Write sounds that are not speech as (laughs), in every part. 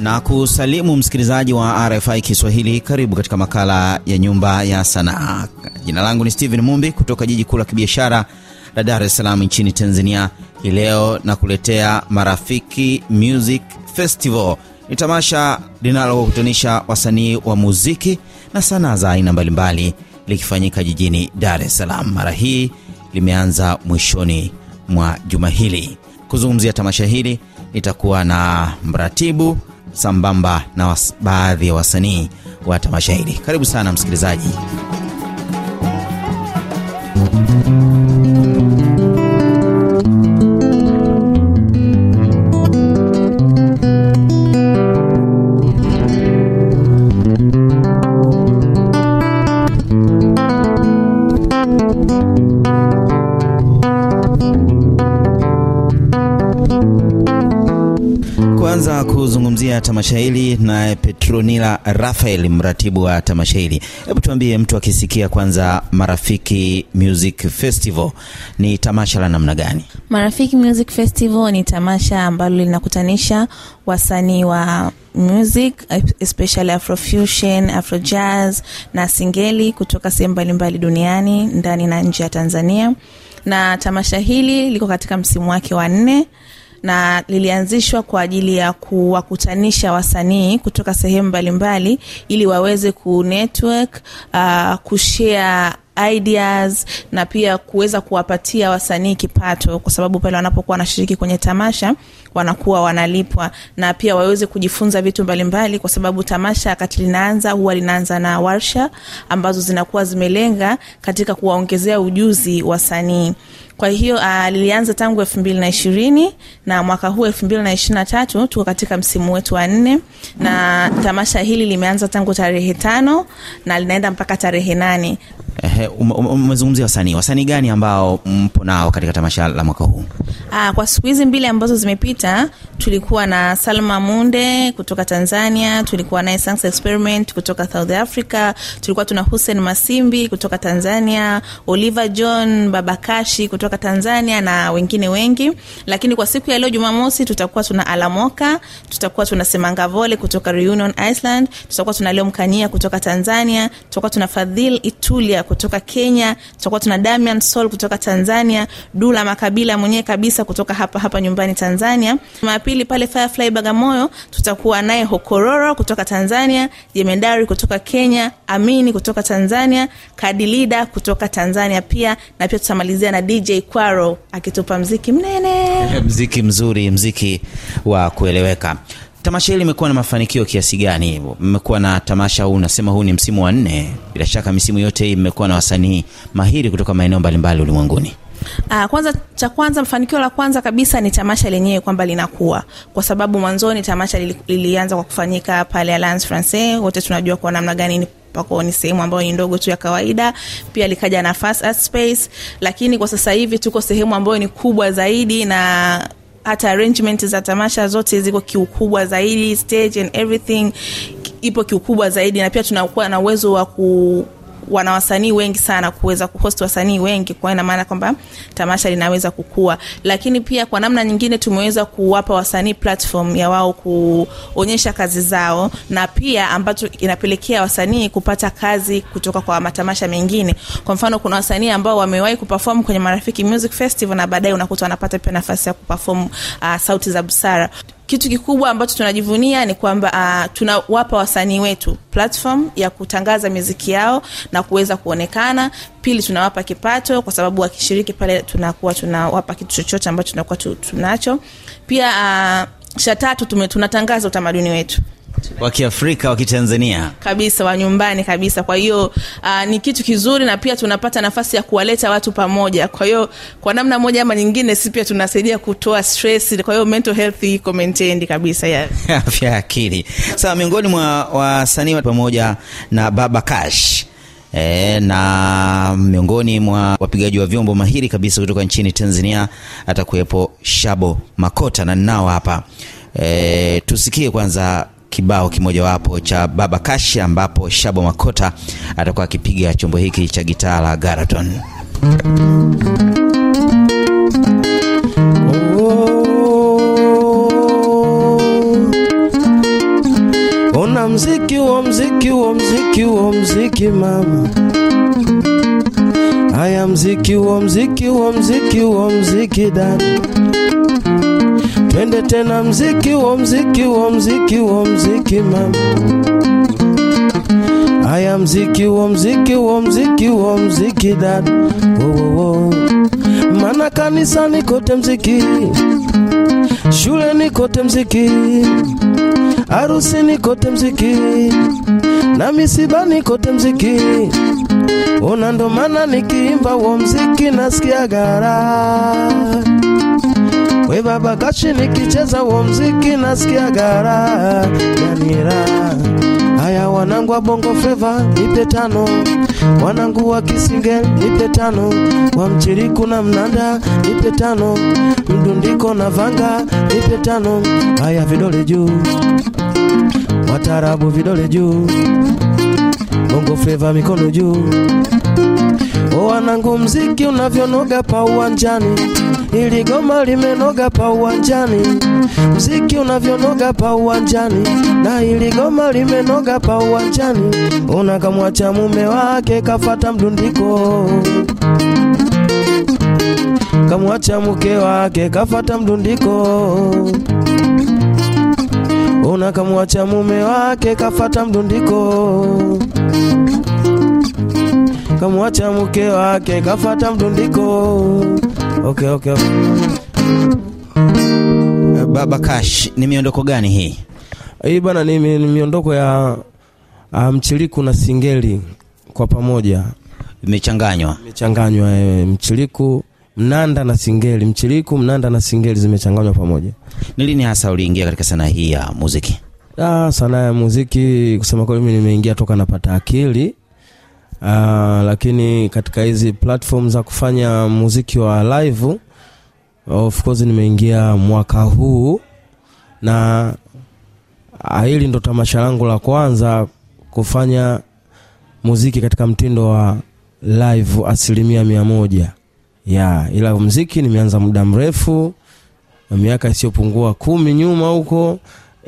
na kusalimu msikilizaji wa RFI Kiswahili. Karibu katika makala ya Nyumba ya Sanaa. Jina langu ni Steven Mumbi kutoka jiji kuu la kibiashara la Dar es Salaam nchini Tanzania. Hii leo nakuletea Marafiki Music Festival. Ni tamasha linalokutanisha wasanii wa muziki na sanaa za aina mbalimbali likifanyika jijini Dar es Salaam. Mara hii limeanza mwishoni mwa juma hili. Kuzungumzia tamasha hili nitakuwa na mratibu sambamba na baadhi ya wasanii wa tamasha hili. Karibu sana msikilizaji. Tamasha hili naye Petronila Rafael, mratibu wa tamasha hili. Hebu tuambie, mtu akisikia kwanza Marafiki Music Festival ni tamasha la namna gani? Marafiki Music Festival ni tamasha ambalo linakutanisha wasanii wa music especially Afrofusion, Afrojazz na singeli kutoka sehemu mbalimbali duniani ndani na nje ya Tanzania, na tamasha hili liko katika msimu wake wa nne na lilianzishwa kwa ajili ya kuwakutanisha wasanii kutoka sehemu mbalimbali ili waweze ku network, uh, kushare ideas na pia kuweza kuwapatia wasanii kipato, kwa sababu pale wanapokuwa wanashiriki kwenye tamasha wanakuwa wanalipwa, na pia waweze kujifunza vitu mbalimbali mbali, kwa sababu tamasha wakati linaanza huwa linaanza na warsha ambazo zinakuwa zimelenga katika kuwaongezea ujuzi wasanii. Kwa hiyo uh, lilianza tangu elfu mbili na ishirini na mwaka huu elfu mbili na ishirini na tatu tuko katika msimu wetu wa nne, na tamasha hili limeanza tangu tarehe tano na linaenda mpaka tarehe nane. Umezungumzia wasanii, wasanii gani ambao mpo nao katika tamasha la mwaka huu? Ah, kwa siku hizi mbili ambazo zimepita tulikuwa na Salma Munde kutoka Tanzania, tulikuwa naye Sans Experiment kutoka South Africa, tulikuwa tuna Hussein Masimbi kutoka Tanzania, Oliver John Babakashi kutoka Tanzania na wengine wengi. Lakini kwa siku ya leo Jumamosi tutakuwa tuna Alamoka, tutakuwa tuna Semangavole kutoka Reunion Iceland, tutakuwa tuna Leo Mkania kutoka Tanzania, tutakuwa tuna Fadhil Itulia kutoka Kenya, tutakuwa tuna Damian Sol kutoka Tanzania, Dula Makabila mwenyewe kabisa kutoka hapa hapa nyumbani Tanzania. Jumapili pale Firefly Bagamoyo tutakuwa naye Hokororo kutoka Tanzania, Jemendari kutoka Kenya, Amini kutoka Tanzania, Kadilida kutoka Tanzania pia na pia tutamalizia na DJ Kwaro akitupa mziki mnene, mziki mzuri, mziki wa kueleweka. Tamasha hili limekuwa na mafanikio kiasi gani? Hivyo mmekuwa na tamasha huu, unasema huu ni msimu wa nne. Bila shaka misimu yote hii mmekuwa na wasanii mahiri kutoka maeneo mbalimbali ulimwenguni. Uh, kwanza cha kwanza mafanikio la kwanza kabisa ni tamasha lenyewe kwamba linakuwa, kwa sababu mwanzoni tamasha li, lilianza kwa kufanyika pale Alliance Francaise, wote tunajua kwa namna gani ni pako ni sehemu ambayo ni ndogo tu ya kawaida. Pia likaja na Fast Space, lakini kwa sasa hivi tuko sehemu ambayo ni kubwa zaidi na hata arrangement za tamasha zote ziko kiukubwa zaidi, stage and everything ipo kiukubwa zaidi, na pia tunakuwa na uwezo wa ku wana wasanii wengi sana kuweza kuhost wasanii wengi, kwa ina maana kwamba tamasha linaweza kukua. Lakini pia kwa namna nyingine tumeweza kuwapa wasanii platform ya wao kuonyesha kazi zao, na pia ambacho inapelekea wasanii kupata kazi kutoka kwa matamasha mengine. Kwa mfano, kuna wasanii ambao wamewahi kuperform kwenye Marafiki Music Festival na baadaye unakuta wanapata pia nafasi ya kuperform uh, Sauti za Busara. Kitu kikubwa ambacho tunajivunia ni kwamba uh, tunawapa wasanii wetu platform ya kutangaza miziki yao na kuweza kuonekana. Pili, tunawapa kipato kwa sababu wakishiriki pale tunakuwa tunawapa kitu chochote ambacho tunakuwa tunacho. Pia uh, cha tatu tunatangaza utamaduni wetu wa Kiafrika wa Kitanzania kabisa wa nyumbani kabisa. Kwa hiyo uh, ni kitu kizuri, na pia tunapata nafasi ya kuwaleta watu pamoja. Kwa hiyo kwa namna moja ama nyingine, si pia tunasaidia kutoa stress. Kwa hiyo mental health iko maintained kabisa ya (laughs) afya ya akili. Sawa, miongoni mwa wasanii pamoja na Baba Cash E, na miongoni mwa wapigaji wa vyombo mahiri kabisa kutoka nchini Tanzania atakuwepo Shabo Makota na ninao hapa e, tusikie kwanza kibao kimojawapo cha Baba Kashi, ambapo Shabo Makota atakuwa akipiga chombo hiki cha gitaa la Garaton. mziki wa mziki wa mziki wa mziki mama haya mziki wa mziki wa mziki wa mziki dada twende tena mziki wo mziki wo mziki wo mziki mama. Haya mziki wo mziki wo mziki wo mziki dada. Wowowo mana kanisani kote mziki. Shuleni kote mziki. Harusini kote mziki. Na misibani kote mziki. Una ndo maana nikiimba wo mziki nasikia gara we baba kashi nikicheza wa mziki nasikia gara yanira haya wanangu wa bongo fleva nipe tano. Wanangu wa kisingel nipe tano. Wa mchiriku na mnanda nipe tano. Mdundiko na vanga nipe tano. Haya vidole juu. Watarabu vidole juu. Bongo fleva mikono juu o wanangu mziki unavyonoga pa uwanjani. Ili goma limenoga pa uwanjani. Mziki unavyonoga pa uwanjani. Na ili goma limenoga pa uwanjani. Unakamwacha mume wake kafata mdundiko. Kamwacha mke wake kafata mdundiko. Unakamwacha mume wake kafata mdundiko kamwacha mke wake kafata mtundiko. okay, okay, okay. Baba Kash, ni miondoko gani hii? hii bana ni, ni miondoko ya uh, mchiliku na singeli kwa pamoja imechanganywa, imechanganywa e, mchiriku mnanda na singeli mchiriku mnanda na singeli zimechanganywa pamoja Ni lini hasa uliingia katika sanaa hii ya muziki? Ah, sanaa ya muziki kusema kweli mimi nimeingia toka napata akili ah, lakini katika hizi platform za kufanya muziki wa live of course nimeingia mwaka huu. Na ah, hili ndo tamasha langu la kwanza kufanya muziki katika mtindo wa live asilimia mia moja. Ya ila muziki nimeanza muda mrefu miaka isiyopungua kumi nyuma huko.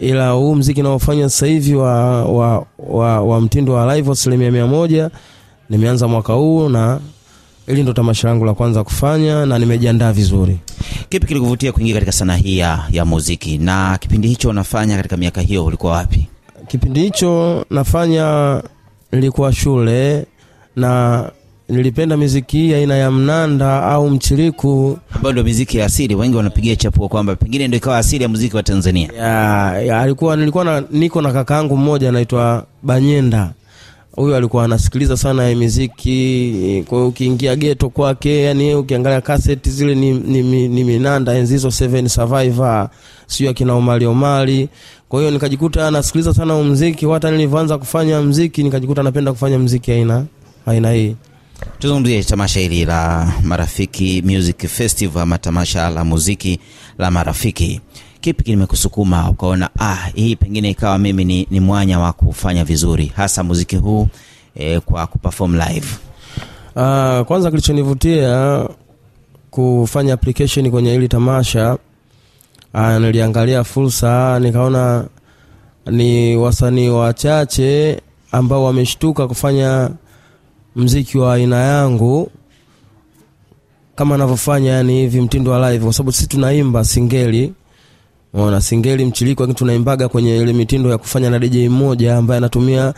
Ila huu mziki naofanya hivi wa, wa, wa, wa mtindo wa live asilimia mia moja nimeanza mwaka huu na hili ndo tamasha langu la kwanza kufanya na nimejiandaa vizuri Kipi kilikuvutia kuingia katika sanaa hii ya, ya muziki, na kipindi hicho unafanya katika miaka hiyo ulikuwa wapi? kipindi hicho nafanya nilikuwa shule na nilipenda miziki hii aina ya mnanda au mchiriku ambayo ndio miziki ya asili. Wengi wanapigia chapuo kwamba pengine ndio ikawa asili ya muziki wa Tanzania. ya, ya, alikuwa nilikuwa na, niko na kakaangu mmoja anaitwa Banyenda. Huyu alikuwa anasikiliza sana miziki. Kwa ukiingia geto kwake, yani ukiangalia kaseti zile ni, ni, ni, ni minanda enzi hizo Seven Survivor, sio akina Omari Omari. Kwa hiyo nikajikuta anasikiliza sana muziki, hata nilivyoanza kufanya muziki nikajikuta napenda kufanya muziki aina aina hii. Tuzungumzie tamasha hili la Marafiki Music Festival ama tamasha la muziki la Marafiki. Kipi kimekusukuma ukaona ah, hii pengine ikawa mimi ni, ni mwanya wa kufanya vizuri hasa muziki huu eh, kwa kuperform live? Uh, kwanza kilichonivutia kufanya application kwenye hili tamasha uh, niliangalia fursa nikaona ni wasanii wachache ambao wameshtuka kufanya mziki wa aina yangu kama anavyofanya yani hivi mtindo wa live, kwa sababu sisi tunaimba singeli Unaona singeli mchiliko, lakini tunaimbaga kwenye ile mitindo ya kufanya na DJ mmoja ambaye anatumia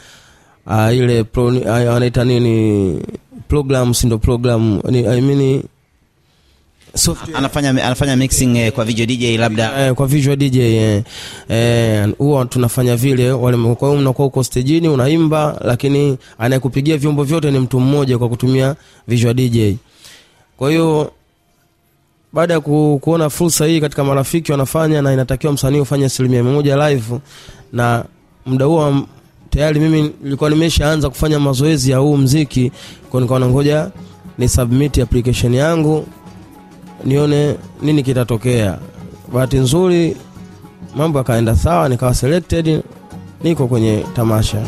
uh, ile pro, uh, nini program, si ndo program ni, I mean, software Anafanya, anafanya mixing eh, kwa video DJ labda eh, kwa visual DJ eh, eh, huwa tunafanya vile wale. Kwa hiyo mnakuwa uko stejini unaimba, lakini anayekupigia vyombo vyote ni mtu mmoja kwa kutumia visual DJ. Kwa hiyo baada ya ku, kuona fursa hii katika marafiki wanafanya na inatakiwa msanii ufanye asilimia mia moja live, na muda huo tayari mimi nilikuwa nimeshaanza kufanya mazoezi ya huu mziki, kwa nikaona ngoja ni submit application yangu nione nini kitatokea. Bahati nzuri mambo yakaenda sawa, nikawa selected, niko kwenye tamasha.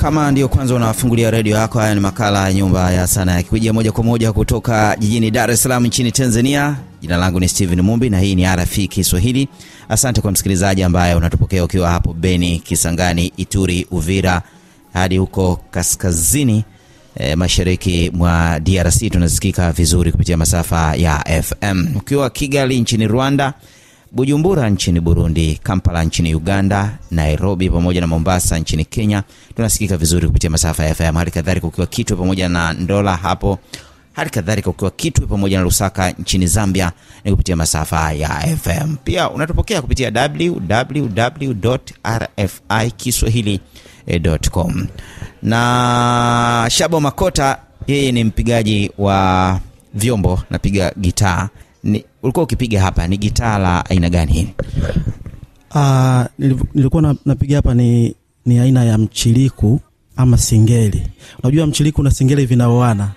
Kama ndio kwanza unafungulia redio yako, haya ni makala ya Nyumba ya Sanaa yakikujia moja kwa moja kutoka jijini Dar es Salaam nchini Tanzania. Jina langu ni Steven Mumbi na hii ni RFI Kiswahili. Asante kwa msikilizaji ambaye unatupokea ukiwa hapo Beni, Kisangani, Ituri, Uvira hadi huko kaskazini e, mashariki mwa DRC tunasikika vizuri kupitia masafa ya FM. Ukiwa Kigali nchini Rwanda, Bujumbura nchini Burundi, Kampala nchini Uganda, Nairobi pamoja na Mombasa nchini Kenya tunasikika vizuri kupitia masafa ya FM. Hali kadhalika ukiwa Kitwe pamoja na Ndola hapo, hali kadhalika ukiwa Kitwe pamoja na Lusaka nchini Zambia ni kupitia masafa ya FM. Pia unatupokea kupitia www.rfikiswahili.com. Na Shabo Makota yeye ni mpigaji wa vyombo, napiga gitaa. Ni, ulikuwa ukipiga hapa ni gitaa la aina gani hili? Uh, nilikuwa na, napiga hapa ni, ni aina ya mchiliku ama singeli. Unajua mchiliku na singeli vinaoana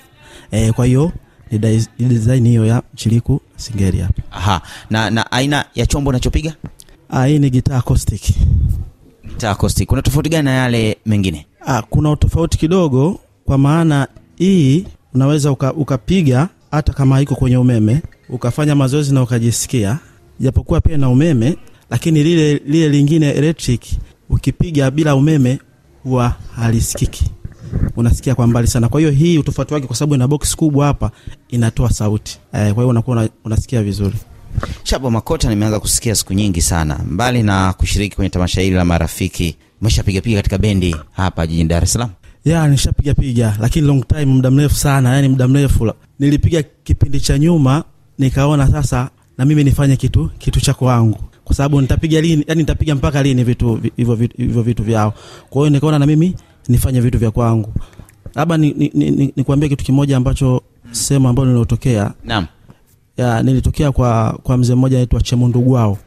e, kwa hiyo ni design hiyo ya mchiliku singeli hapa. Aha. Na, na aina ya chombo unachopiga uh, hii ni gitaa acoustic. gitaa acoustic, kuna tofauti gani na yale mengine? Uh, kuna tofauti kidogo kwa maana hii unaweza uka, ukapiga hata kama iko kwenye umeme ukafanya mazoezi na ukajisikia, japokuwa pia na umeme, lakini lile lile lingine electric ukipiga bila umeme huwa halisikiki, unasikia kwa mbali sana. Kwa hiyo hii utofauti wake, kwa sababu ina box kubwa hapa, inatoa sauti eh, kwa hiyo unakuwa una, unasikia vizuri. Shabo Makota nimeanza kusikia siku nyingi sana. Mbali na kushiriki kwenye tamasha hili la marafiki, umeshapigapiga katika bendi hapa jijini Dar es Salaam? ya nishapiga piga lakini long time muda mrefu sana yani muda mrefu nilipiga kipindi cha nyuma nikaona sasa na mimi nifanye kitu kitu cha kwangu. Kwa sababu nitapiga lini yani nitapiga mpaka lini vitu hivyo vitu, vitu vyao. Kwa hiyo nikaona na mimi nifanye vitu vya kwangu. Labda ni, ni, ni, ni, kitu kimoja ambacho sehemu ambayo niliotokea Naam. ya nilitokea kwa kwa mzee mmoja anaitwa Chemundu Gwao,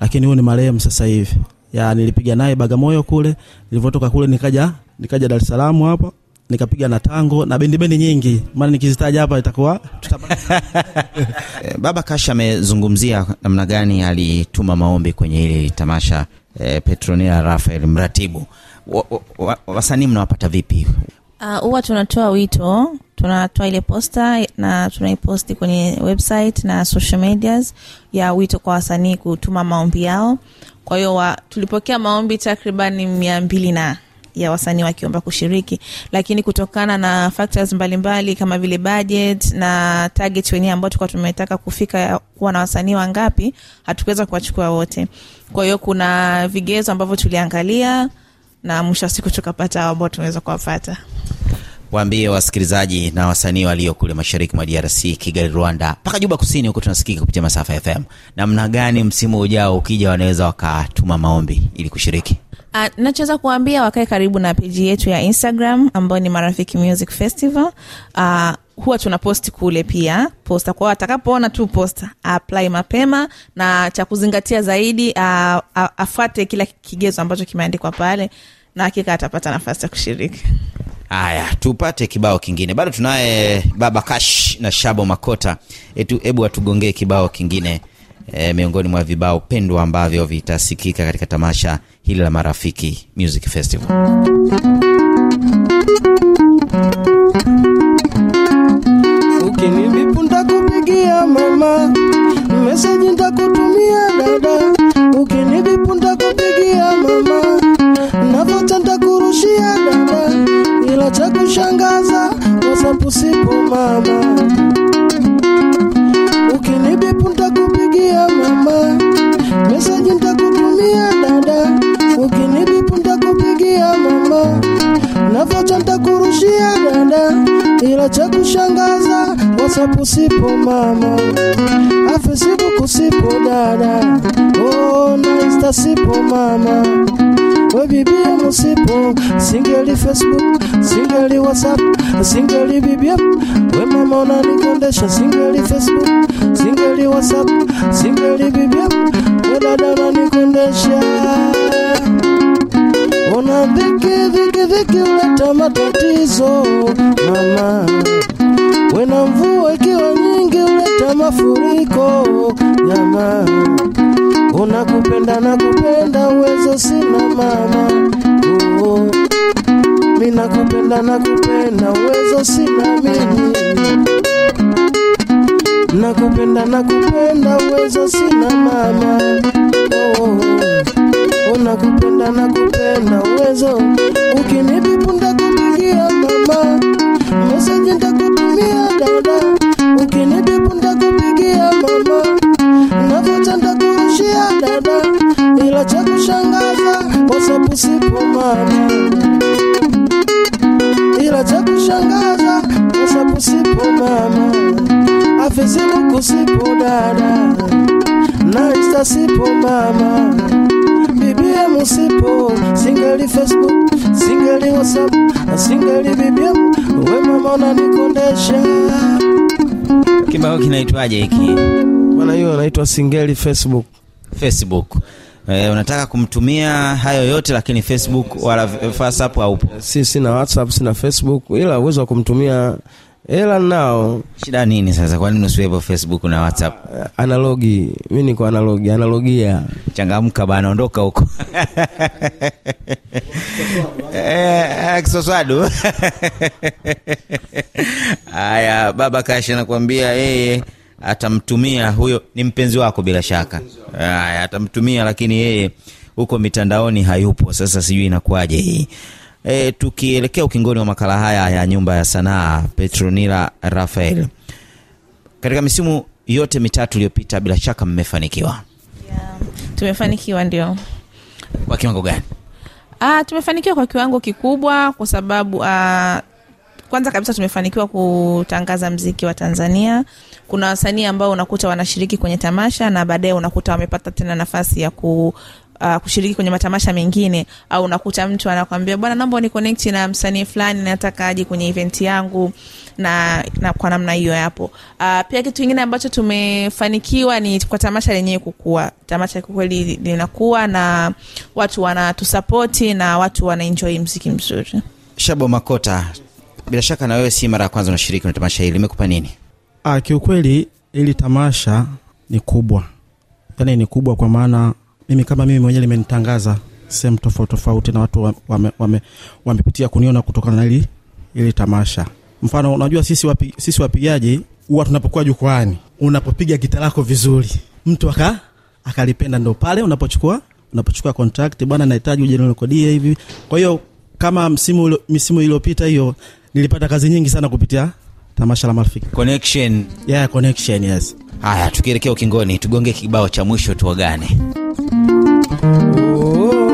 lakini huyo ni marehemu sasa hivi. Ya nilipiga naye Bagamoyo kule, nilivotoka kule nikaja nikaja Dar es Salaam hapa nikapiga na tango na bendi bendi nyingi, maana nikizitaja hapa itakuwa tutapata (laughs) Eh, Baba Kasha amezungumzia namna gani alituma maombi kwenye hili tamasha. Eh, Petronila Rafael, mratibu wa, wa, wa, wasanii mnawapata vipi? Huwa huwa tunatoa wito tunatoa ile posta na tunaiposti kwenye website na social medias ya wito kwa wasanii kutuma maombi yao kwa hiyo tulipokea maombi takriban mia mbili na ya wasanii wakiomba kushiriki lakini kutokana na factors mbalimbali kama vile budget na target wenyewe ambao tulikuwa tumetaka kufika kuwa na wasanii wangapi hatukuweza kuwachukua wote kwa hiyo kuna vigezo ambavyo tuliangalia na mwisho wa siku tukapata ambao tumeweza kuwapata Waambie wasikilizaji na wasanii walio kule mashariki mwa DRC, Kigali, Rwanda mpaka Juba Kusini, huko tunasikika kupitia masafa FM. Namna gani msimu ujao ukija, wanaweza wakatuma maombi ili kushiriki? Uh, nachoweza kuambia wakae karibu na peji yetu ya Instagram ambayo ni Marafiki Music Festival. Uh, huwa tuna posti kule pia posta kwao, atakapoona tu posta apply mapema, na cha kuzingatia zaidi uh, afuate kila kigezo ambacho kimeandikwa pale, na hakika atapata nafasi ya kushiriki. Haya, tupate kibao kingine. Bado tunaye Baba Kash na Shabo Makota. Etu, hebu atugongee kibao kingine e, miongoni mwa vibao pendwa ambavyo vitasikika katika tamasha hili la Marafiki Music Festival. Na sipo mama, we BBM sipo, singeli Facebook, singeli WhatsApp, singeli BBM, we mama unanikondesha, singeli Facebook, singeli WhatsApp, singeli BBM, we dada unanikondesha una dhiki dhiki dhiki uleta matatizo mama, wena mvua ikiwa nyingi uleta mafuriko jama. Unakupenda na kupenda uwezo sina mama, oh. Mi nakupenda na kupenda uwezo sina mimi. Nakupenda nakupenda uwezo sina mama. Oh, nakupenda nakupenda uwezo. Ukinipipunda kupigia mama. Meseji ntakutumia dada mama ila cha kushangaza wasapu kusipo mama. Afesibuku kusipo dada. Na insta sipo mama. Bibia musipo singeli Facebook singeli WhatsApp na singeli bibia we mama unanikondesha Kibao kinaitwaje hiki? bwana hiyo anaitwa singeli Facebook. Facebook. Eh, unataka kumtumia hayo yote lakini Facebook wala WhatsApp haupo. si sina WhatsApp sina Facebook ila uwezo wa kumtumia hela nao Shida nini sasa? Kwa nini usiwepo Facebook na WhatsApp? Eh, analogi mi niko analogi analogia Changamka bana, ondoka huko. Eh, Kiswaswadu. (laughs) Haya, baba Kashi anakuambia yeye atamtumia huyo, ni mpenzi wako bila shaka. Haya, atamtumia lakini yeye huko mitandaoni hayupo. Sasa sijui inakuwaje hii. E, tukielekea ukingoni wa makala haya ya nyumba ya sanaa Petronila Rafael, katika misimu yote mitatu iliyopita, bila shaka mmefanikiwa tumefanikiwa ndio kwa kiwango gani? Ah, tumefanikiwa kwa kiwango kikubwa kwa sababu ah, kwanza kabisa tumefanikiwa kutangaza mziki wa Tanzania. Kuna wasanii ambao unakuta wanashiriki kwenye tamasha na baadaye unakuta wamepata tena nafasi ya ku Uh, kushiriki kwenye matamasha mengine au unakuta mtu anakwambia bwana, naomba ni connect na msanii fulani, nataka aje kwenye event yangu na, na kwa namna hiyo yapo. Uh, pia kitu kingine ambacho tumefanikiwa ni kwa tamasha lenyewe kukua. Tamasha kweli linakuwa na watu wanatusapoti na watu wanaenjoy mziki mzuri. Shabo Makota, bila shaka na wewe si mara ya kwanza unashiriki kwenye tamasha hili, limekupa nini? Ah, kiukweli ili tamasha ni kubwa, yaani ni kubwa kwa maana mimi kama mimi mwenyewe limenitangaza sehemu tofauti tofauti na watu wamepitia wame, wame kuniona kutokana na ili, tamasha. Mfano, unajua sisi, wapi, sisi wapigaji huwa tunapokuwa jukwani, unapopiga gita lako vizuri, mtu aka akalipenda, ndo pale unapochukua unapochukua contract, bwana, nahitaji uje nirekodie hivi. Kwa hiyo kama msimu misimu iliyopita hiyo nilipata kazi nyingi sana kupitia tamasha la Marafiki. Connection. Yeah, connection, yes. Haya, tukielekea ukingoni, tugonge kibao cha mwisho tuwagane. Ona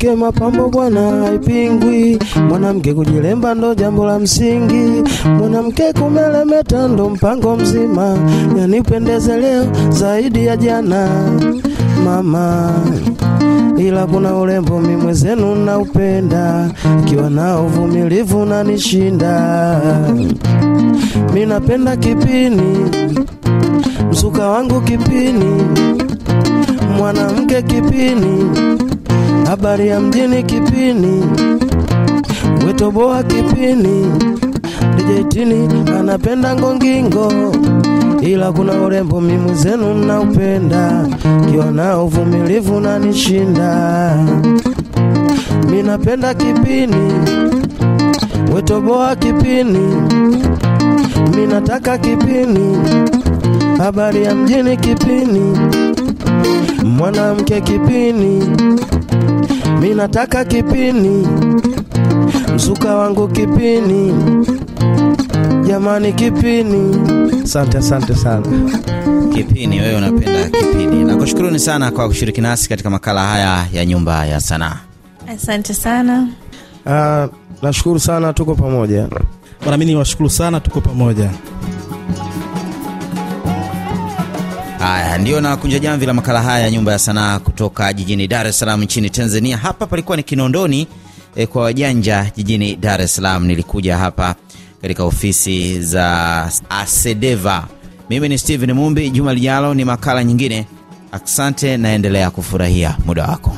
mwanamke mapambo bwana haipingwi, mwanamke kujilemba ndo jambo la msingi, mwanamke kumelemeta ndo mpango mzima, yanipendeze leo zaidi ya jana. Mama ila kuna urembo mimwe zenu naupenda, ikiwa na uvumilivu nanishinda. Mi napenda kipini, msuka wangu kipini, mwanamke kipini, habari ya mjini kipini, wetoboa kipini, dijetini anapenda ngongingo ila kuna urembo mimu zenu naupenda, kiwa na uvumilivu nanishinda. minapenda kipini, wetoboa kipini, minataka kipini, habari ya mjini kipini, mwanamke kipini, mi nataka kipini, mzuka wangu kipini, jamani kipini. Asante, asante sana. Kipini, wewe unapenda kipini. Nakushukuruni sana kwa kushiriki nasi katika makala haya ya nyumba ya sanaa. Asante sana. Uh, nashukuru sana, tuko pamoja. Bwana, mimi niwashukuru sana, tuko pamoja. Haya ndiyo nakunja jamvi la makala haya ya nyumba ya sanaa kutoka jijini Dar es Salaam nchini Tanzania. Hapa palikuwa ni Kinondoni eh, kwa wajanja jijini Dar es Salaam. Nilikuja hapa katika ofisi za Asedeva. Mimi ni Steven Mumbi. Juma lijalo ni makala nyingine. Asante, naendelea kufurahia muda wako.